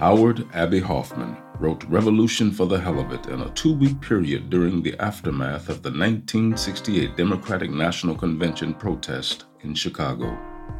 Howard Abbie Hoffman wrote Revolution for the Hell of It in a two week period during the aftermath of the 1968 Democratic National Convention protest in Chicago.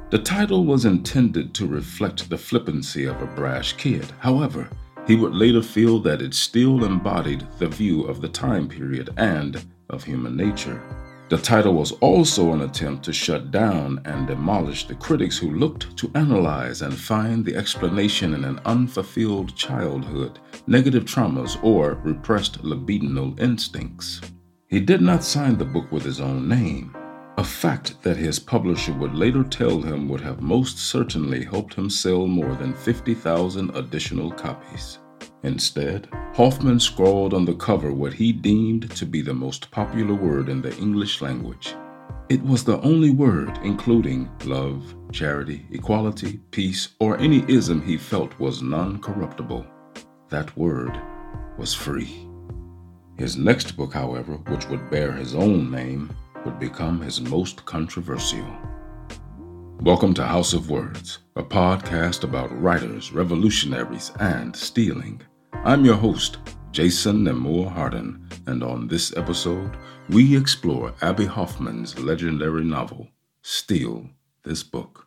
The title was intended to reflect the flippancy of a brash kid. However, he would later feel that it still embodied the view of the time period and of human nature. The title was also an attempt to shut down and demolish the critics who looked to analyze and find the explanation in an unfulfilled childhood, negative traumas, or repressed libidinal instincts. He did not sign the book with his own name, a fact that his publisher would later tell him would have most certainly helped him sell more than 50,000 additional copies. Instead, Hoffman scrawled on the cover what he deemed to be the most popular word in the English language. It was the only word including love, charity, equality, peace, or any ism he felt was non corruptible. That word was free. His next book, however, which would bear his own name, would become his most controversial. Welcome to House of Words, a podcast about writers, revolutionaries, and stealing. I'm your host, Jason Nemor Harden, and on this episode, we explore Abbie Hoffman's legendary novel, Steal This Book.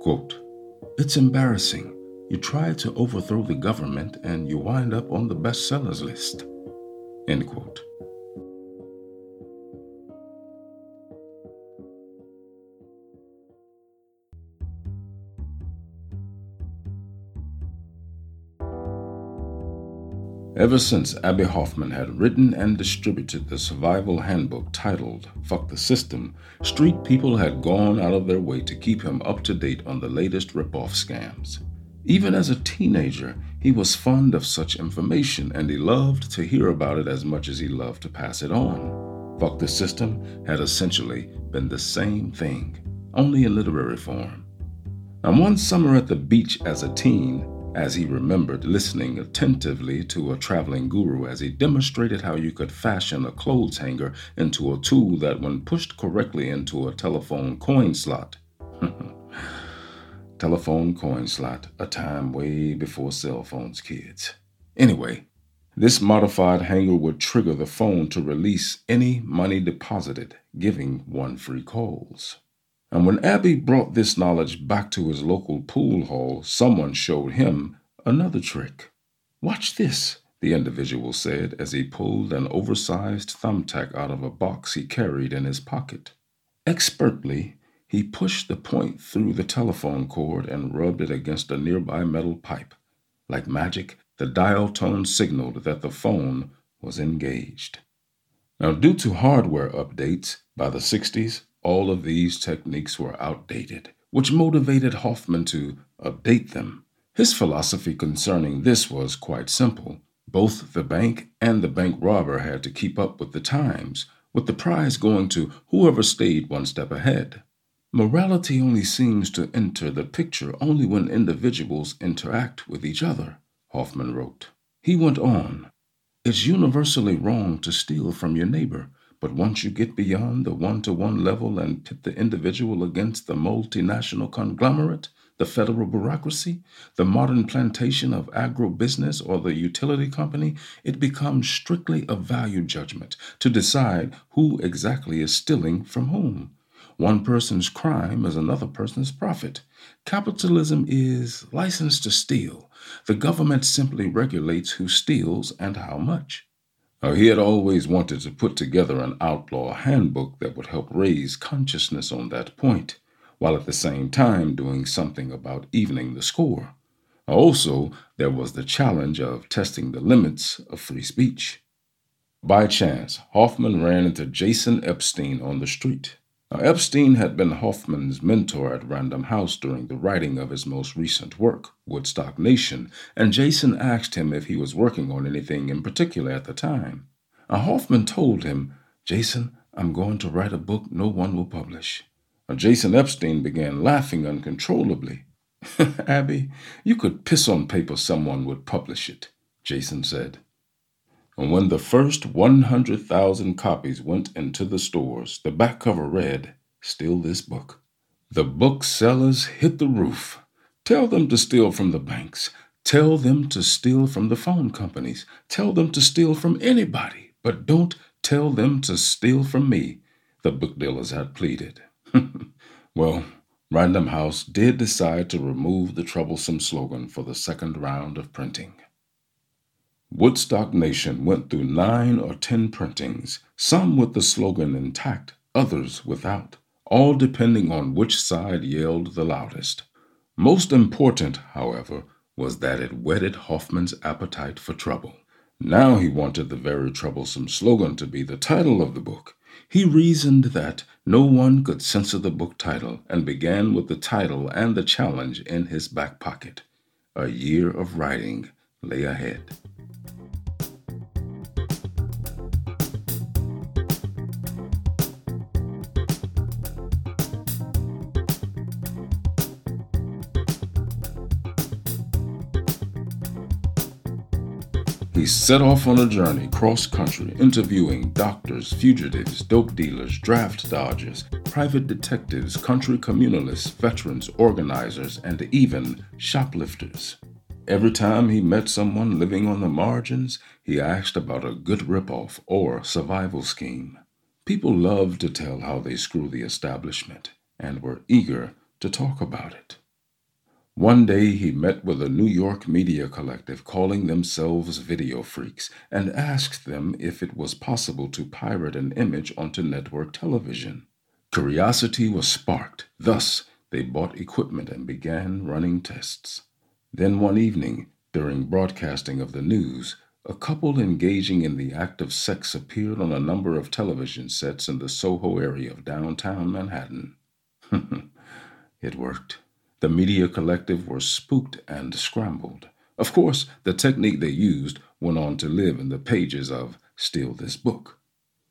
Quote, It's embarrassing you try to overthrow the government and you wind up on the bestsellers list. End quote. Ever since Abbie Hoffman had written and distributed the survival handbook titled Fuck the System, street people had gone out of their way to keep him up to date on the latest ripoff scams. Even as a teenager, he was fond of such information and he loved to hear about it as much as he loved to pass it on. Fuck the System had essentially been the same thing, only in literary form. And one summer at the beach as a teen, as he remembered listening attentively to a traveling guru as he demonstrated how you could fashion a clothes hanger into a tool that, when pushed correctly into a telephone coin slot, hmm, telephone coin slot, a time way before cell phones, kids. Anyway, this modified hanger would trigger the phone to release any money deposited, giving one free calls. And when Abbie brought this knowledge back to his local pool hall, someone showed him another trick. Watch this, the individual said as he pulled an oversized thumbtack out of a box he carried in his pocket. Expertly, he pushed the point through the telephone cord and rubbed it against a nearby metal pipe. Like magic, the dial tone signaled that the phone was engaged. Now, due to hardware updates by the 60s, all of these techniques were outdated, which motivated Hoffman to update them. His philosophy concerning this was quite simple. Both the bank and the bank robber had to keep up with the times, with the prize going to whoever stayed one step ahead. Morality only seems to enter the picture only when individuals interact with each other, Hoffman wrote. He went on, It's universally wrong to steal from your neighbor, but once you get beyond the one to one level and pit the individual against the multinational conglomerate, the federal bureaucracy, the modern plantation of agribusiness, or the utility company, it becomes strictly a value judgment to decide who exactly is stealing from whom. One person's crime is another person's profit. Capitalism is license to steal. The government simply regulates who steals and how much. Now, he had always wanted to put together an outlaw handbook that would help raise consciousness on that point, while at the same time doing something about evening the score. Also, there was the challenge of testing the limits of free speech. By chance, Hoffman ran into Jason Epstein on the street. Now, Epstein had been Hoffman's mentor at Random House during the writing of his most recent work, Woodstock Nation, and Jason asked him if he was working on anything in particular at the time. Now, Hoffman told him, Jason, I'm going to write a book no one will publish. Now, Jason Epstein began laughing uncontrollably. Abbie, you could piss on paper someone would publish it, Jason said. And when the first 100,000 copies went into the stores, the back cover read, Steal this book. The booksellers hit the roof. Tell them to steal from the banks. Tell them to steal from the phone companies. Tell them to steal from anybody, but don't tell them to steal from me, the book dealers had pleaded. well, Random House did decide to remove the troublesome slogan for the second round of printing. Woodstock Nation went through nine or ten printings, some with the slogan intact, others without, all depending on which side yelled the loudest. Most important, however, was that it whetted Hoffman's appetite for trouble. Now he wanted the very troublesome slogan to be the title of the book. He reasoned that no one could censor the book title and began with the title and the challenge in his back pocket. A year of writing lay ahead. He set off on a journey cross country, interviewing doctors, fugitives, dope dealers, draft dodgers, private detectives, country communalists, veterans, organizers, and even shoplifters. Every time he met someone living on the margins, he asked about a good ripoff or survival scheme. People loved to tell how they screw the establishment and were eager to talk about it. One day he met with a New York media collective calling themselves Video Freaks and asked them if it was possible to pirate an image onto network television. Curiosity was sparked. Thus, they bought equipment and began running tests. Then one evening, during broadcasting of the news, a couple engaging in the act of sex appeared on a number of television sets in the Soho area of downtown Manhattan. it worked. The media collective were spooked and scrambled. Of course, the technique they used went on to live in the pages of Steal This Book.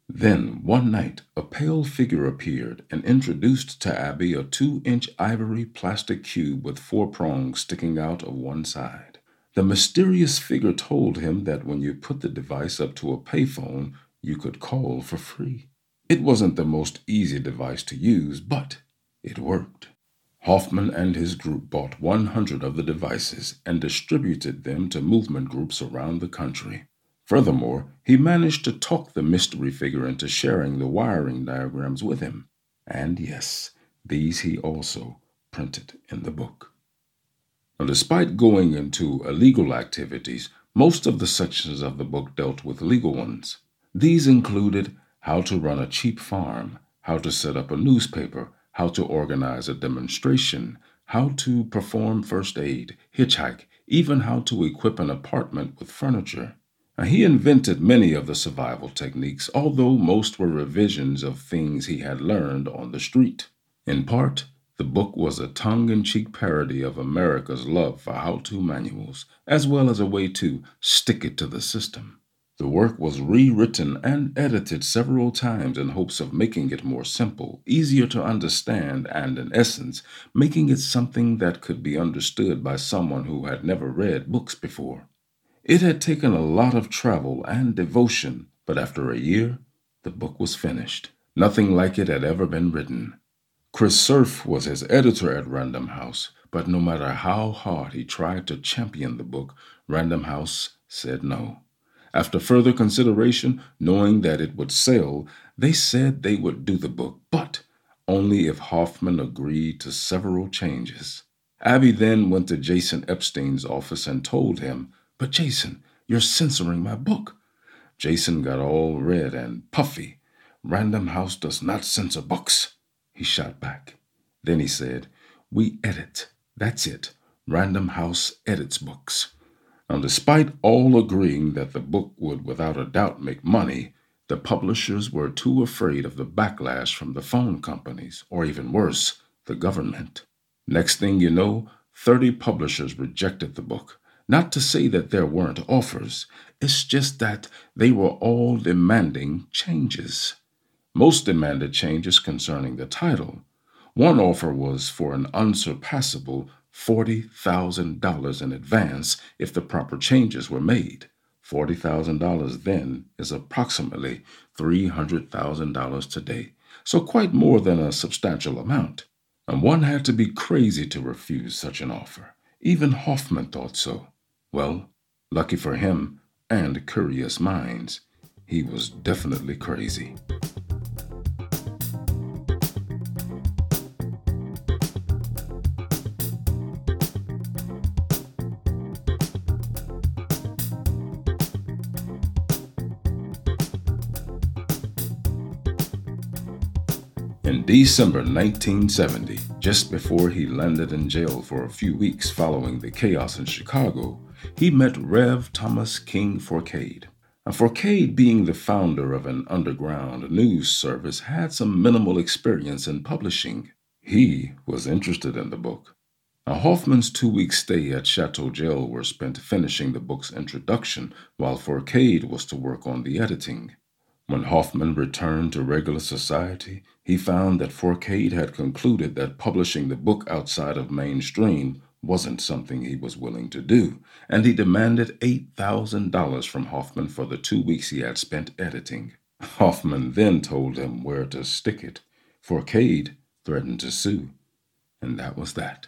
Then, one night, a pale figure appeared and introduced to Abbie a two inch ivory plastic cube with four prongs sticking out of one side. The mysterious figure told him that when you put the device up to a payphone, you could call for free. It wasn't the most easy device to use, but it worked. Hoffman and his group bought 100 of the devices and distributed them to movement groups around the country. Furthermore, he managed to talk the mystery figure into sharing the wiring diagrams with him. And yes, these he also printed in the book. Now, despite going into illegal activities, most of the sections of the book dealt with legal ones. These included how to run a cheap farm, how to set up a newspaper, how to organize a demonstration, how to perform first aid, hitchhike, even how to equip an apartment with furniture. Now, he invented many of the survival techniques, although most were revisions of things he had learned on the street. In part, the book was a tongue in cheek parody of America's love for how to manuals, as well as a way to stick it to the system. The work was rewritten and edited several times in hopes of making it more simple, easier to understand, and in essence, making it something that could be understood by someone who had never read books before. It had taken a lot of travel and devotion, but after a year, the book was finished. Nothing like it had ever been written. Chris Cerf was his editor at Random House, but no matter how hard he tried to champion the book, Random House said no. After further consideration, knowing that it would sell, they said they would do the book, but only if Hoffman agreed to several changes. Abbie then went to Jason Epstein's office and told him, But Jason, you're censoring my book. Jason got all red and puffy. Random House does not censor books, he shot back. Then he said, We edit. That's it. Random House edits books. Now, despite all agreeing that the book would without a doubt make money, the publishers were too afraid of the backlash from the phone companies, or even worse, the government. Next thing you know, 30 publishers rejected the book. Not to say that there weren't offers, it's just that they were all demanding changes. Most demanded changes concerning the title. One offer was for an unsurpassable $40,000 in advance if the proper changes were made. $40,000 then is approximately $300,000 today, so quite more than a substantial amount. And one had to be crazy to refuse such an offer. Even Hoffman thought so. Well, lucky for him and curious minds, he was definitely crazy. December 1970, just before he landed in jail for a few weeks following the chaos in Chicago, he met Rev. Thomas King Forcade. And Forcade, being the founder of an underground news service, had some minimal experience in publishing. He was interested in the book. Now, Hoffman's two week stay at Chateau Jail were spent finishing the book's introduction, while Forcade was to work on the editing. When Hoffman returned to regular society, he found that Forcade had concluded that publishing the book outside of mainstream wasn't something he was willing to do, and he demanded $8,000 from Hoffman for the two weeks he had spent editing. Hoffman then told him where to stick it. Forcade threatened to sue, and that was that.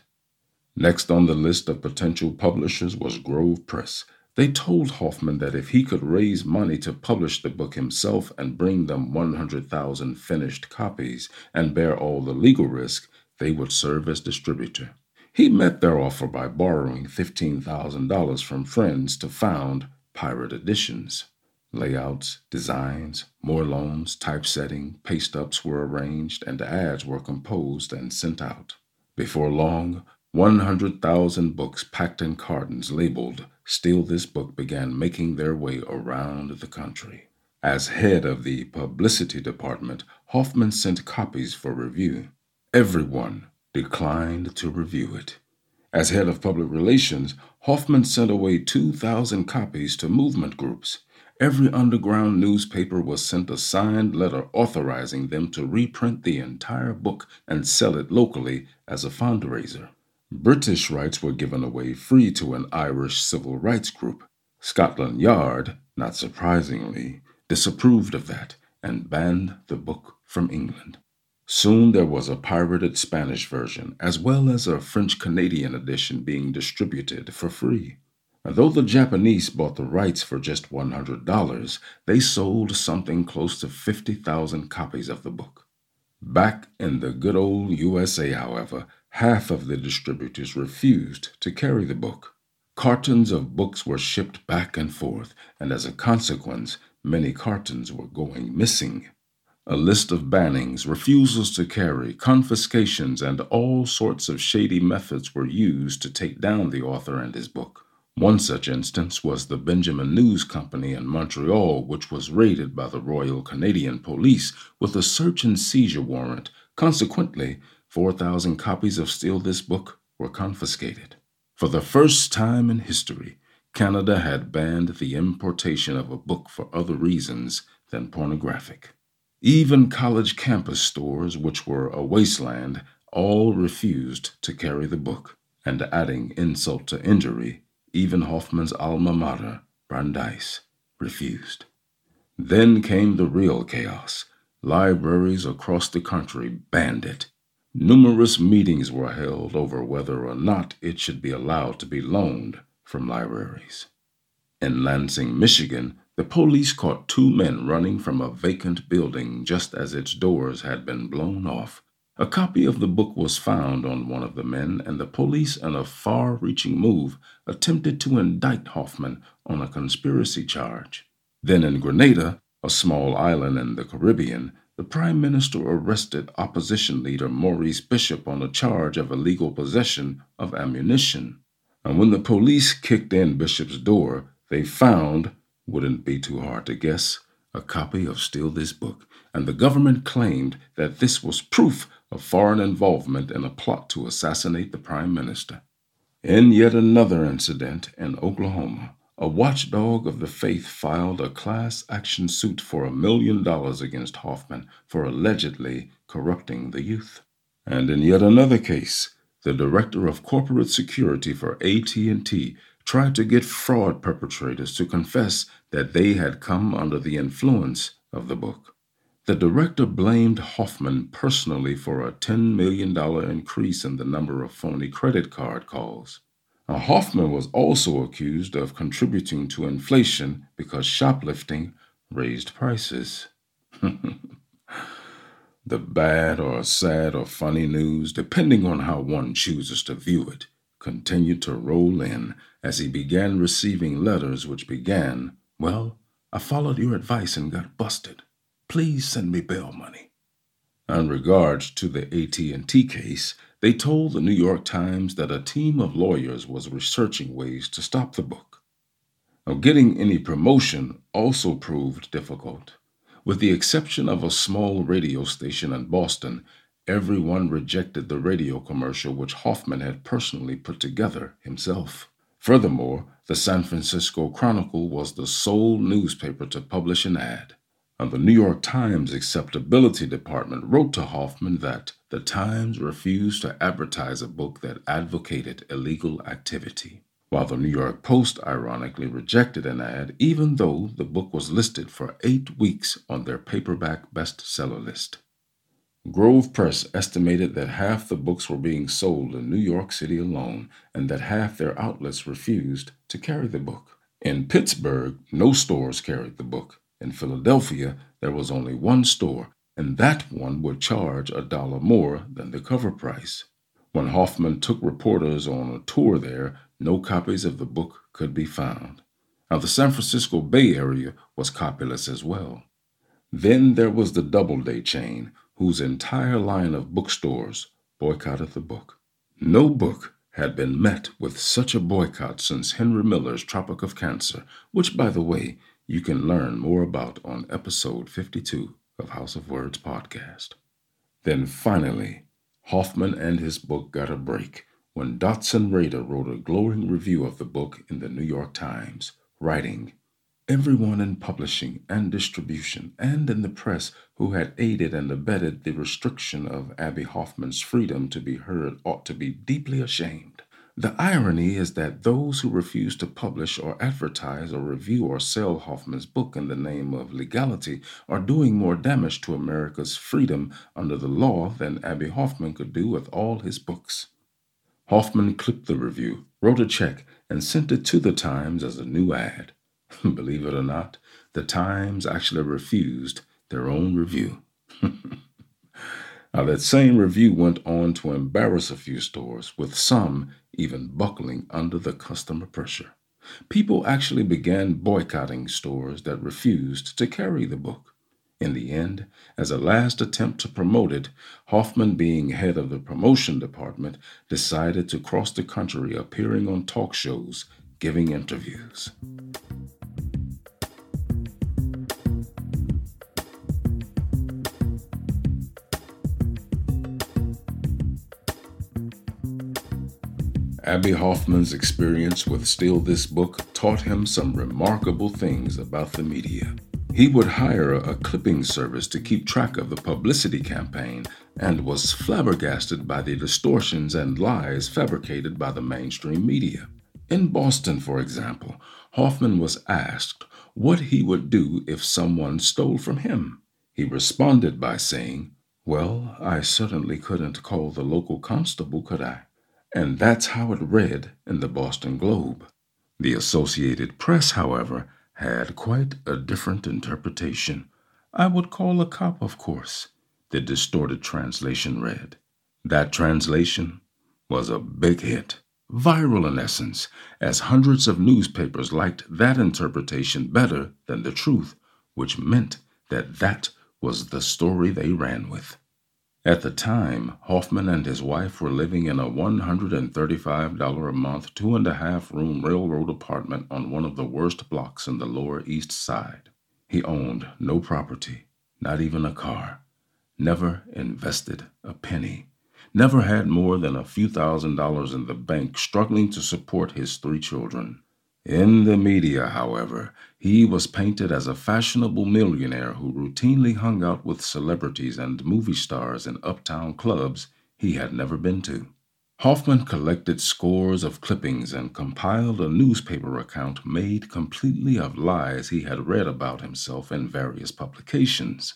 Next on the list of potential publishers was Grove Press, they told Hoffman that if he could raise money to publish the book himself and bring them 100,000 finished copies and bear all the legal risk, they would serve as distributor. He met their offer by borrowing $15,000 from friends to found Pirate Editions. Layouts, designs, more loans, typesetting, paste ups were arranged, and ads were composed and sent out. Before long, 100,000 books packed in cartons labeled Steal This Book began making their way around the country. As head of the publicity department, Hoffman sent copies for review. Everyone declined to review it. As head of public relations, Hoffman sent away 2,000 copies to movement groups. Every underground newspaper was sent a signed letter authorizing them to reprint the entire book and sell it locally as a fundraiser. British rights were given away free to an Irish civil rights group. Scotland Yard, not surprisingly, disapproved of that and banned the book from England. Soon there was a pirated Spanish version, as well as a French Canadian edition being distributed for free. And though the Japanese bought the rights for just $100, they sold something close to 50,000 copies of the book. Back in the good old USA, however, half of the distributors refused to carry the book. Cartons of books were shipped back and forth, and as a consequence, many cartons were going missing. A list of bannings, refusals to carry, confiscations, and all sorts of shady methods were used to take down the author and his book. One such instance was the Benjamin News Company in Montreal, which was raided by the Royal Canadian Police with a search and seizure warrant. Consequently, 4,000 copies of Steal This Book were confiscated. For the first time in history, Canada had banned the importation of a book for other reasons than pornographic. Even college campus stores, which were a wasteland, all refused to carry the book. And adding insult to injury, even Hoffman's alma mater, Brandeis, refused. Then came the real chaos. Libraries across the country banned it. Numerous meetings were held over whether or not it should be allowed to be loaned from libraries. In Lansing, Michigan, the police caught two men running from a vacant building just as its doors had been blown off. A copy of the book was found on one of the men, and the police, in a far reaching move, attempted to indict Hoffman on a conspiracy charge. Then in Grenada, a small island in the Caribbean, the Prime Minister arrested opposition leader Maurice Bishop on a charge of illegal possession of ammunition. And when the police kicked in Bishop's door, they found, wouldn't be too hard to guess, a copy of Steal This Book, and the government claimed that this was proof of foreign involvement in a plot to assassinate the Prime Minister. In yet another incident in Oklahoma, a watchdog of the faith filed a class action suit for a million dollars against Hoffman for allegedly corrupting the youth. And in yet another case, the director of corporate security for AT&T tried to get fraud perpetrators to confess that they had come under the influence of the book. The director blamed Hoffman personally for a $10 million increase in the number of phony credit card calls. Now, Hoffman was also accused of contributing to inflation because shoplifting raised prices. the bad or sad or funny news, depending on how one chooses to view it, continued to roll in as he began receiving letters which began, Well, I followed your advice and got busted. Please send me bail money. In regards to the AT&T case, they told the New York Times that a team of lawyers was researching ways to stop the book. Now, getting any promotion also proved difficult. With the exception of a small radio station in Boston, everyone rejected the radio commercial which Hoffman had personally put together himself. Furthermore, the San Francisco Chronicle was the sole newspaper to publish an ad. And the New York Times acceptability department wrote to Hoffman that the Times refused to advertise a book that advocated illegal activity while the New York Post ironically rejected an ad even though the book was listed for eight weeks on their paperback bestseller list. Grove Press estimated that half the books were being sold in New York City alone and that half their outlets refused to carry the book. In Pittsburgh, no stores carried the book. In Philadelphia, there was only one store, and that one would charge a dollar more than the cover price. When Hoffman took reporters on a tour there, no copies of the book could be found. Now, the San Francisco Bay Area was copyless as well. Then there was the Doubleday chain, whose entire line of bookstores boycotted the book. No book had been met with such a boycott since Henry Miller's Tropic of Cancer, which, by the way, you can learn more about on episode 52 of House of Words podcast. Then finally, Hoffman and his book got a break when Dotson Rader wrote a glowing review of the book in the New York Times, writing, Everyone in publishing and distribution and in the press who had aided and abetted the restriction of Abbie Hoffman's freedom to be heard ought to be deeply ashamed. The irony is that those who refuse to publish or advertise or review or sell Hoffman's book in the name of legality are doing more damage to America's freedom under the law than Abbie Hoffman could do with all his books. Hoffman clipped the review, wrote a check, and sent it to the Times as a new ad. Believe it or not, the Times actually refused their own review. now, that same review went on to embarrass a few stores, with some even buckling under the customer pressure. People actually began boycotting stores that refused to carry the book. In the end, as a last attempt to promote it, Hoffman, being head of the promotion department, decided to cross the country appearing on talk shows, giving interviews. Abbie Hoffman's experience with Steal This Book taught him some remarkable things about the media. He would hire a clipping service to keep track of the publicity campaign and was flabbergasted by the distortions and lies fabricated by the mainstream media. In Boston, for example, Hoffman was asked what he would do if someone stole from him. He responded by saying, Well, I certainly couldn't call the local constable, could I? And that's how it read in the Boston Globe. The Associated Press, however, had quite a different interpretation. I would call a cop, of course, the distorted translation read. That translation was a big hit, viral in essence, as hundreds of newspapers liked that interpretation better than the truth, which meant that that was the story they ran with. At the time, Hoffman and his wife were living in a $135 a month, two and a half room railroad apartment on one of the worst blocks in the Lower East Side. He owned no property, not even a car, never invested a penny, never had more than a few thousand dollars in the bank, struggling to support his three children. In the media, however, he was painted as a fashionable millionaire who routinely hung out with celebrities and movie stars in uptown clubs he had never been to. Hoffman collected scores of clippings and compiled a newspaper account made completely of lies he had read about himself in various publications.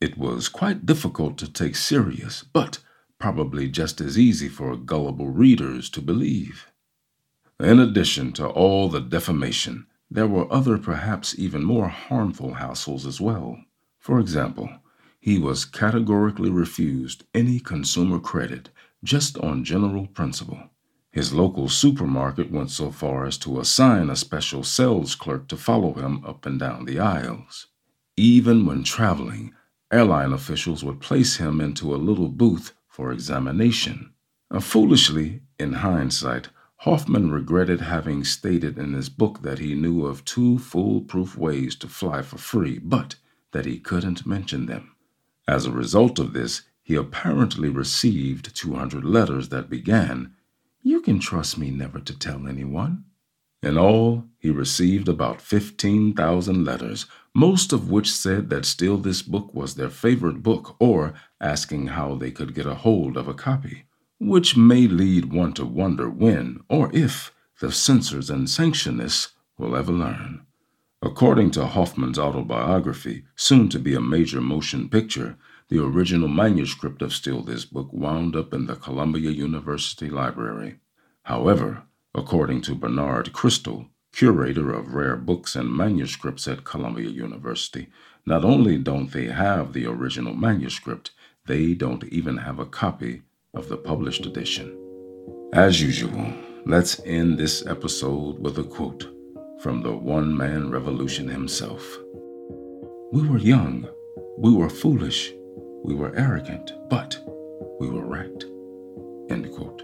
It was quite difficult to take serious, but probably just as easy for gullible readers to believe. In addition to all the defamation, there were other perhaps even more harmful hassles as well. For example, he was categorically refused any consumer credit just on general principle. His local supermarket went so far as to assign a special sales clerk to follow him up and down the aisles. Even when traveling, airline officials would place him into a little booth for examination. Uh, foolishly, in hindsight, Hoffman regretted having stated in his book that he knew of two foolproof ways to fly for free, but that he couldn't mention them. As a result of this, he apparently received 200 letters that began, You can trust me never to tell anyone. In all, he received about 15,000 letters, most of which said that Steal This Book was their favorite book or asking how they could get a hold of a copy, which may lead one to wonder when or if the censors and sanctionists will ever learn. According to Hoffman's autobiography, soon to be a major motion picture, the original manuscript of Steal This Book wound up in the Columbia University Library. However, according to Bernard Crystal, curator of rare books and manuscripts at Columbia University, not only don't they have the original manuscript, they don't even have a copy of the published edition. As usual, let's end this episode with a quote from the one man revolution himself. We were young, we were foolish, we were arrogant, but we were right. End quote.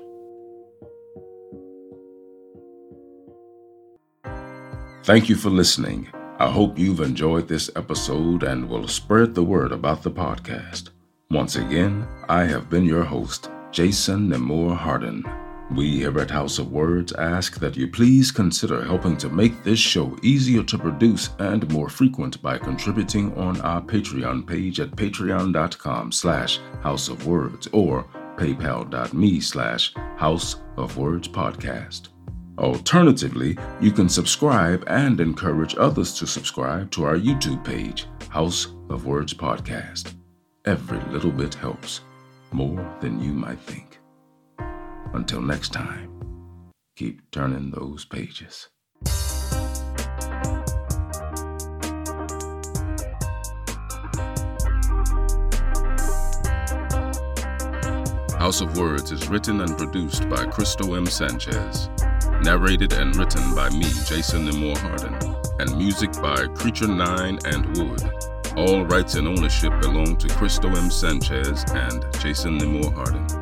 Thank you for listening. I hope you've enjoyed this episode and will spread the word about the podcast. Once again, I have been your host, Jason Nemor Harden. We here at House of Words ask that you please consider helping to make this show easier to produce and more frequent by contributing on our Patreon page at patreon.com slash House of Words or paypal.me slash House of Words Podcast. Alternatively, you can subscribe and encourage others to subscribe to our YouTube page, House of Words Podcast. Every little bit helps, more than you might think. Until next time, keep turning those pages. House of Words is written and produced by Cristo M. Sanchez. Narrated and written by me, Jason Nemor Harden. And music by Creature 9 and Wood. All rights and ownership belong to Cristo M. Sanchez and Jason Nemor Harden.